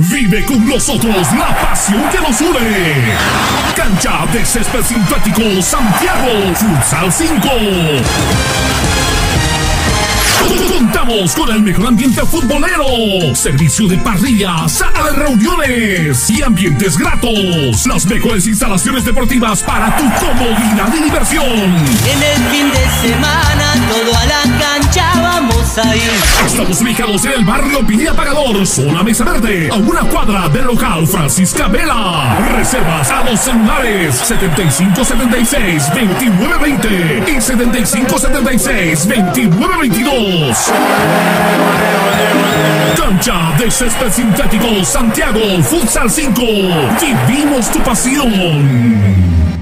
Vive con nosotros la pasión que nos une. Cancha de césped sintético Santiago Futsal 5. Contamos con el mejor ambiente futbolero, servicio de parrilla, sala de reuniones y ambientes gratos. Las mejores instalaciones deportivas para tu comodidad y diversión. En el fin de semana Estamos ubicados en el barrio Pinilla Pagador, zona Mesa Verde, a una cuadra del local Francisca Vela. Reservas a los celulares 7576 2920 y 7576 2922. Cancha de césped sintético Santiago Futsal 5. Vivimos tu pasión.